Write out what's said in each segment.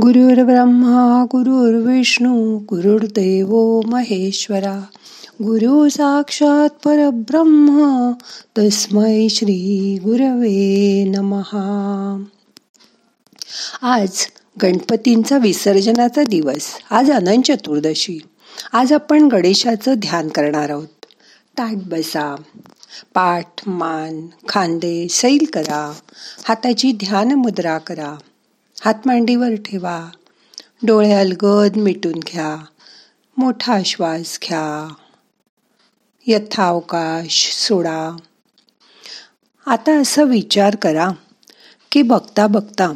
गुरुर् ब्रह्मा गुरुर्विष्णू गुरुर्देव महेश्वरा। गुरु साक्षात परब्रह्म तस्मै श्री गुरवे नमहा आज गणपतींचा विसर्जनाचा दिवस आज अनंत चतुर्दशी. आज आपण गणेशाचं ध्यान करणार आहोत. ताट बसा पाठ मान खांदे सैल करा हाताची ध्यान मुद्रा करा. हात मांडीवर ठेवा. डोळे अलगद मिटून घ्या. मोठा श्वास घ्या. यथावकाश सोडा. आता असं विचार करा की बघता बघता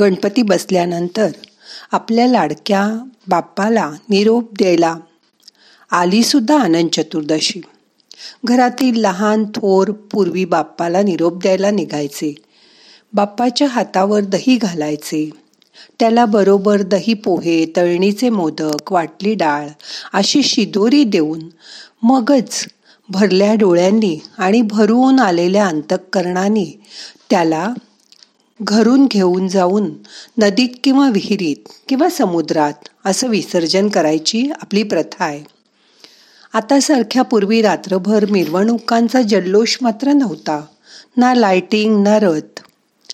गणपती बसल्यानंतर आपल्या लाडक्या बाप्पाला निरोप द्यायला आलीसुद्धा आनंद चतुर्दशी. घरातील लहान थोर पूर्वी बाप्पाला निरोप द्यायला निघायचे. बाप्पाच्या हातावर दही घालायचे. त्याला बरोबर दही पोहे तळणीचे मोदक वाटली डाळ अशी शिदोरी देऊन मगच भरल्या डोळ्यांनी आणि भरून आलेल्या अंतःकरणाने त्याला घरून घेऊन जाऊन नदीत किंवा विहिरीत किंवा समुद्रात असं विसर्जन करायची आपली प्रथा आहे. आता सारख्या पूर्वी रात्रभर मिरवणुकांचा जल्लोष मात्र नव्हता. ना लाइटिंग ना रथ.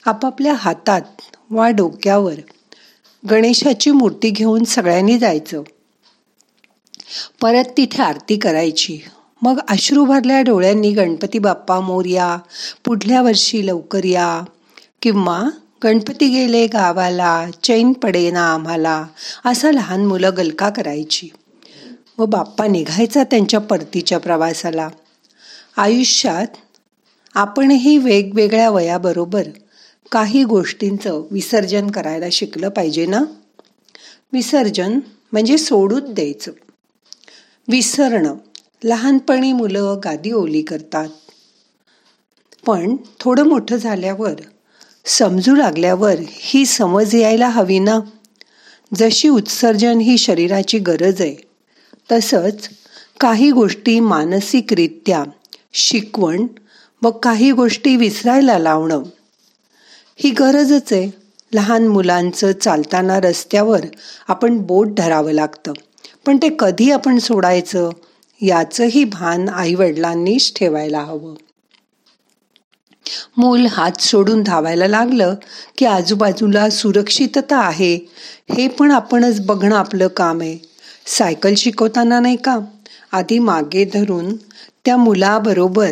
आपापल्या हातात वा डोक्यावर गणेशाची मूर्ती घेऊन सगळ्यांनी जायचं. परत तिथे आरती करायची. मग अश्रू भरल्या डोळ्यांनी गणपती बाप्पा मोर्या पुढल्या वर्षी लवकर या. किंवा गणपती गेले गावाला चैन पडेना आम्हाला असा लहान मुलं गलका करायची. व बाप्पा निघायचा त्यांच्या परतीच्या प्रवासाला. आयुष्यात आपणही वेगवेगळ्या वयाबरोबर काही गोष्टींचं विसर्जन करायला शिकलं पाहिजे ना? विसर्जन म्हणजे सोडून द्यायचं. विसरणं. लहानपणी मुलं गादी ओली करतात. पण थोडं मोठं झाल्यावर समजू लागल्यावर ही समज यायला हवी ना? जशी उत्सर्जन ही शरीराची गरज आहे तसंच काही गोष्टी मानसिकरित्या शिकवण व काही गोष्टी विसरायला लावणं ही गरजच आहे. लहान मुलांचं चालताना रस्त्यावर आपण बोट धरावं लागतं. पण ते कधी आपण सोडायचं? याचंही भान आई वडिलांनीच ठेवायला हवं. मूल हात सोडून धावायला लागलं की आजूबाजूला सुरक्षितता आहे. हे पण आपणच बघणं आपलं काम आहे. सायकल शिकवताना नाही का? आधी मागे धरून त्या मुलाबरोबर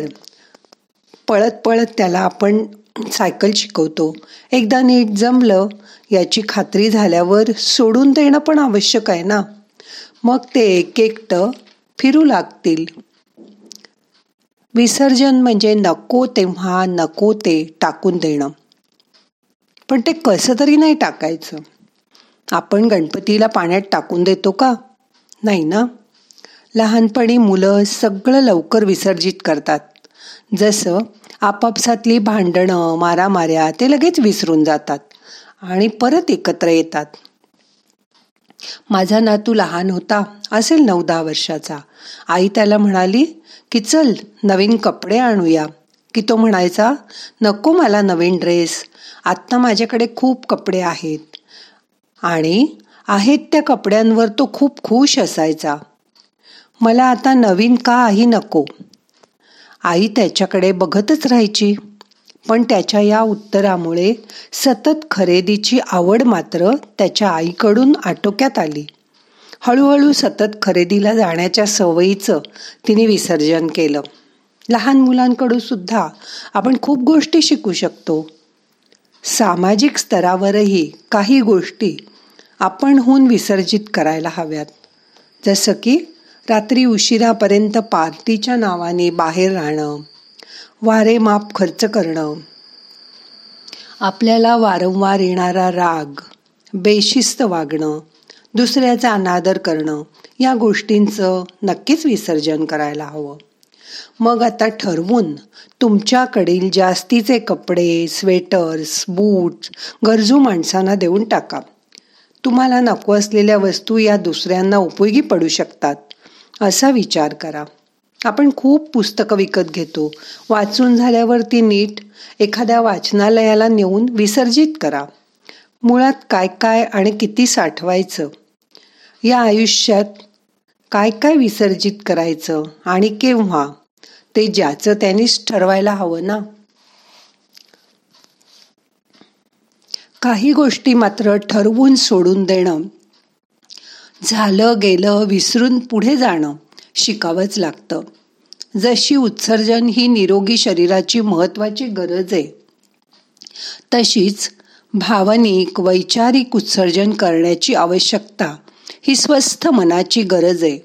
पळत पळत त्याला आपण सायकल शिकवतो. एकदा नीट जमलं याची खात्री झाल्यावर सोडून देणं पण आवश्यक आहे ना? मग ते एक एकटं फिरू लागतील. विसर्जन म्हणजे नको तेव्हा नको ते टाकून देणं. पण ते कसं तरी नाही टाकायचं. आपण गणपतीला पाण्यात टाकून देतो का? नाही ना? लहानपणी मुलं सगळं लवकर विसर्जित करतात. जसं आपापसातली भांडणं मारामाऱ्या ते लगेच विसरून जातात आणि परत एकत्र येतात. माझा नातू लहान होता असेल नऊ दहा वर्षाचा. आई त्याला म्हणाली की चल नवीन कपडे आणूया. की तो म्हणायचा नको मला नवीन ड्रेस आत्ता माझ्याकडे खूप कपडे आहेत. आणि आहेत त्या कपड्यांवर तो खूप खुश असायचा. मला आता नवीन काही नको. आई त्याच्याकडे बघतच राहायची. पण त्याच्या या उत्तरामुळे सतत खरेदीची आवड मात्र त्याच्या आईकडून आटोक्यात आली. हळूहळू सतत खरेदीला जाण्याच्या सवयीचं तिने विसर्जन केलं. लहान मुलांकडून सुद्धा आपण खूप गोष्टी शिकू शकतो. सामाजिक स्तरावरही काही गोष्टी आपणहून विसर्जित करायला हव्यात. जसं की रात्री उशिरापर्यंत पार्टीच्या नावाने बाहेर राहणं वारे माप खर्च करणं. आपल्याला वारंवार येणारा राग बेशिस्त वागणं दुसऱ्याचा अनादर करणं या गोष्टींचं नक्कीच विसर्जन करायला हवं. मग आता ठरवून तुमच्याकडील जास्तीचे कपडे स्वेटर्स बूट गरजू माणसांना देऊन टाका. तुम्हाला नको असलेल्या वस्तू या दुसऱ्यांना उपयोगी पडू शकतात. असा विचार करा. आपण खूप पुस्तकं विकत घेतो. वाचून झाल्यावर ती नीट एखाद्या वाचनालयाला नेऊन विसर्जित करा. मुळात काय काय आणि किती साठवायचं? या आयुष्यात काय काय विसर्जित करायचं आणि केव्हा? ते ज्याचं त्यांनीच ठरवायला हवं ना? काही गोष्टी मात्र ठरवून सोडून देणं झालं गेलं विसरून पुढे जाणं शिकावंच लागतं. जशी उत्सर्जन ही निरोगी शरीराची महत्वाची गरज आहे तशीच भावनिक वैचारिक उत्सर्जन करण्याची आवश्यकता ही स्वस्थ मनाची गरज आहे.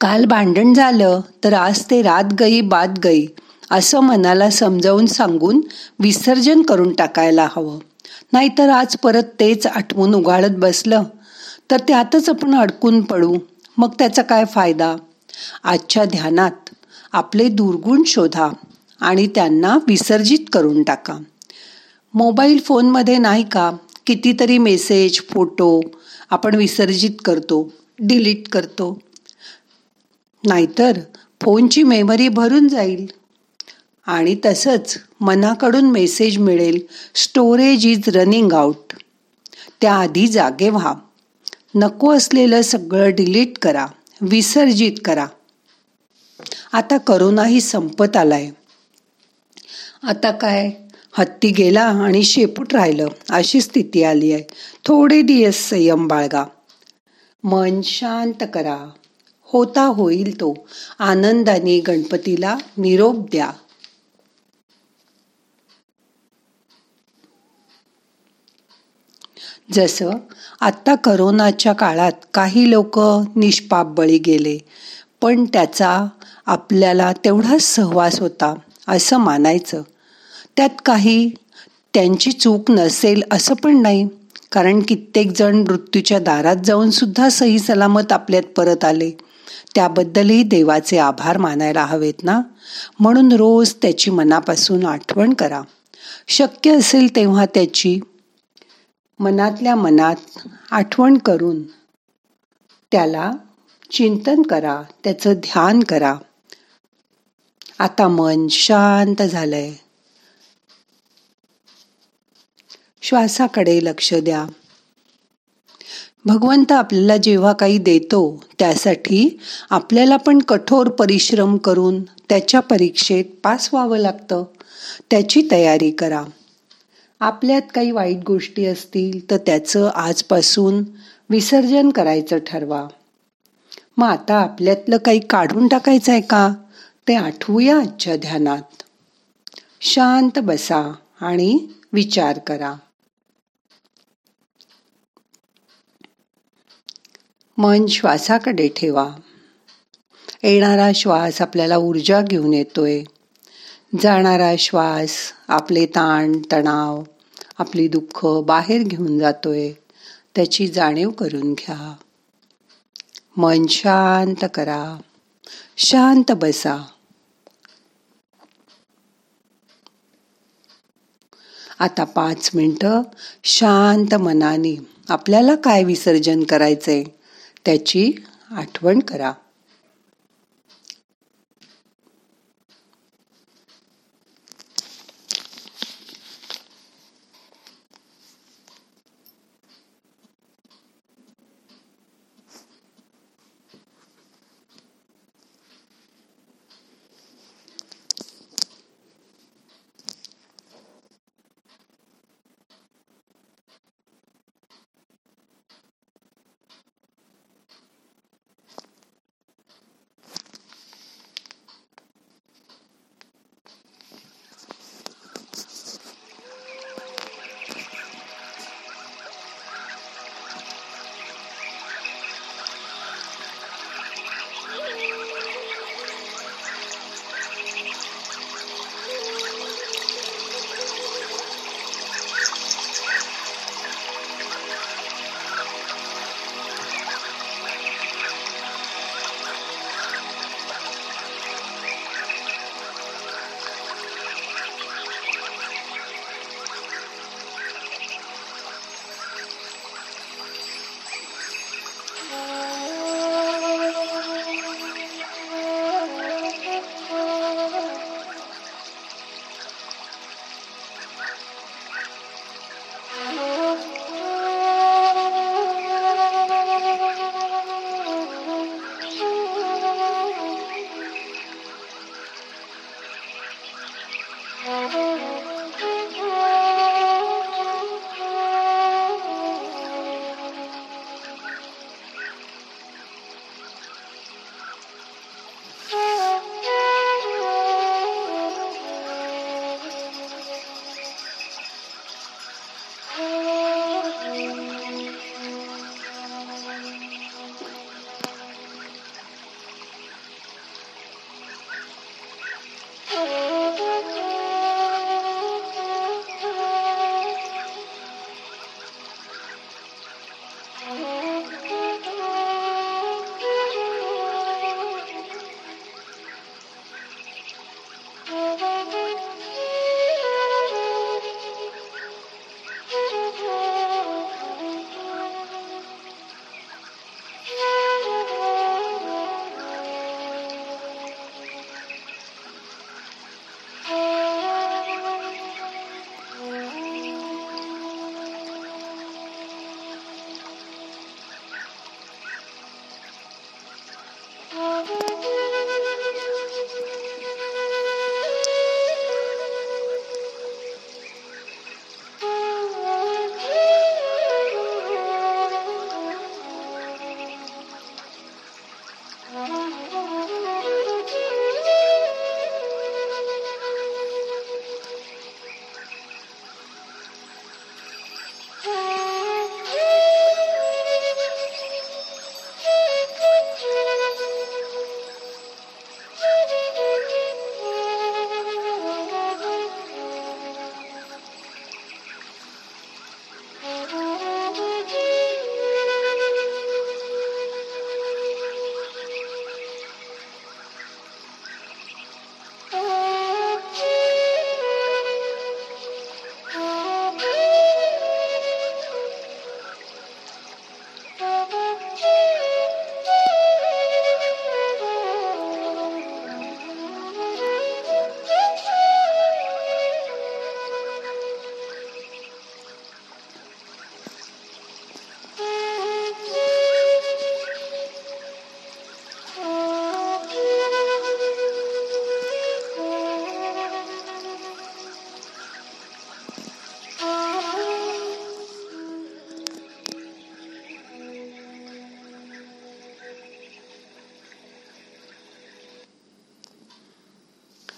काल भांडण झालं तर आज ते रात गई बात गई असं मनाला समजावून सांगून विसर्जन करून टाकायला हवं. नाहीतर आज परत तेच आठवून उगाळत बसलं. तर त्यातच आपण अडकून पडू. मग त्याचा काय फायदा? आजच्या ध्यानात आपले दुर्गुण शोधा आणि त्यांना विसर्जित करून टाका. मोबाईल फोनमध्ये नाही का? कितीतरी मेसेज फोटो आपण विसर्जित करतो डिलीट करतो. नाहीतर फोनची मेमरी भरून जाईल. आणि तसंच मनाकडून मेसेज मिळेल स्टोरेज इज रनिंग आउट त्याआधी जागे व्हा. नको असलेलं सगळं डिलीट करा विसर्जित करा. आता करोनाही संपत आलाय. आता काय? हत्ती गेला आणि शेपूट राहिलं अशी स्थिती आली आहे. थोडे दिवस संयम बाळगा. मन शांत करा. होता होईल तो. आनंदाने गणपतीला निरोप द्या. जसं आत्ता करोनाच्या काळात काही लोक निष्पाप बळी गेले पण त्याचा आपल्याला तेवढाच सहवास होता असं मानायचं. त्यात काही त्यांची चूक नसेल असं पण नाही कारण कित्येक जण मृत्यूच्या दारात जाऊन सुद्धा सही सलामत आपल्यात परत आले. त्याबद्दलही देवाचे आभार मानायला हवेत ना? म्हणून रोज त्याची मनापासून आठवण करा. शक्य असेल तेव्हा त्याची मनातल्या मनात आठवण करून त्याला चिंतन करा त्याचं ध्यान करा. आता मन शांत झालंय. श्वासाकडे लक्ष द्या. भगवंत आपल्याला जेव्हा काही देतो त्यासाठी आपल्याला पण कठोर परिश्रम करून त्याच्या परीक्षेत पास व्हावं लागतं. त्याची तयारी करा. आपल्यात काही वाईट गोष्टी असतील तर त्याचं आजपासून विसर्जन करायचं ठरवा. मग आता आपल्यातलं काही काढून टाकायचं आहे का? ते आठवूया आजच्या ध्यानात. शांत बसा आणि विचार करा. मन श्वासाकडे ठेवा. येणारा श्वास आपल्याला ऊर्जा घेऊन येतोय. जाणारा श्वास आपले ताण तणाव आपली दुःख बाहेर घेऊन जातोय त्याची जाणीव करून घ्या. मन शांत करा शांत बसा. आता पाच मिनटं शांत मनाने आपल्याला काय विसर्जन करायचंय त्याची आठवण करा.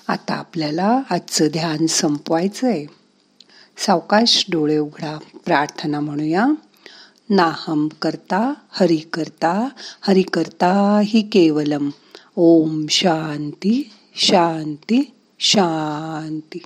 आता आपल्याला आजचं ध्यान संपवायचं आहे सावकाश डोळे उघडा प्रार्थना म्हणूया. नाहम करता हरि करता हरि करता ही केवलम. ओम शांती शांती शांती.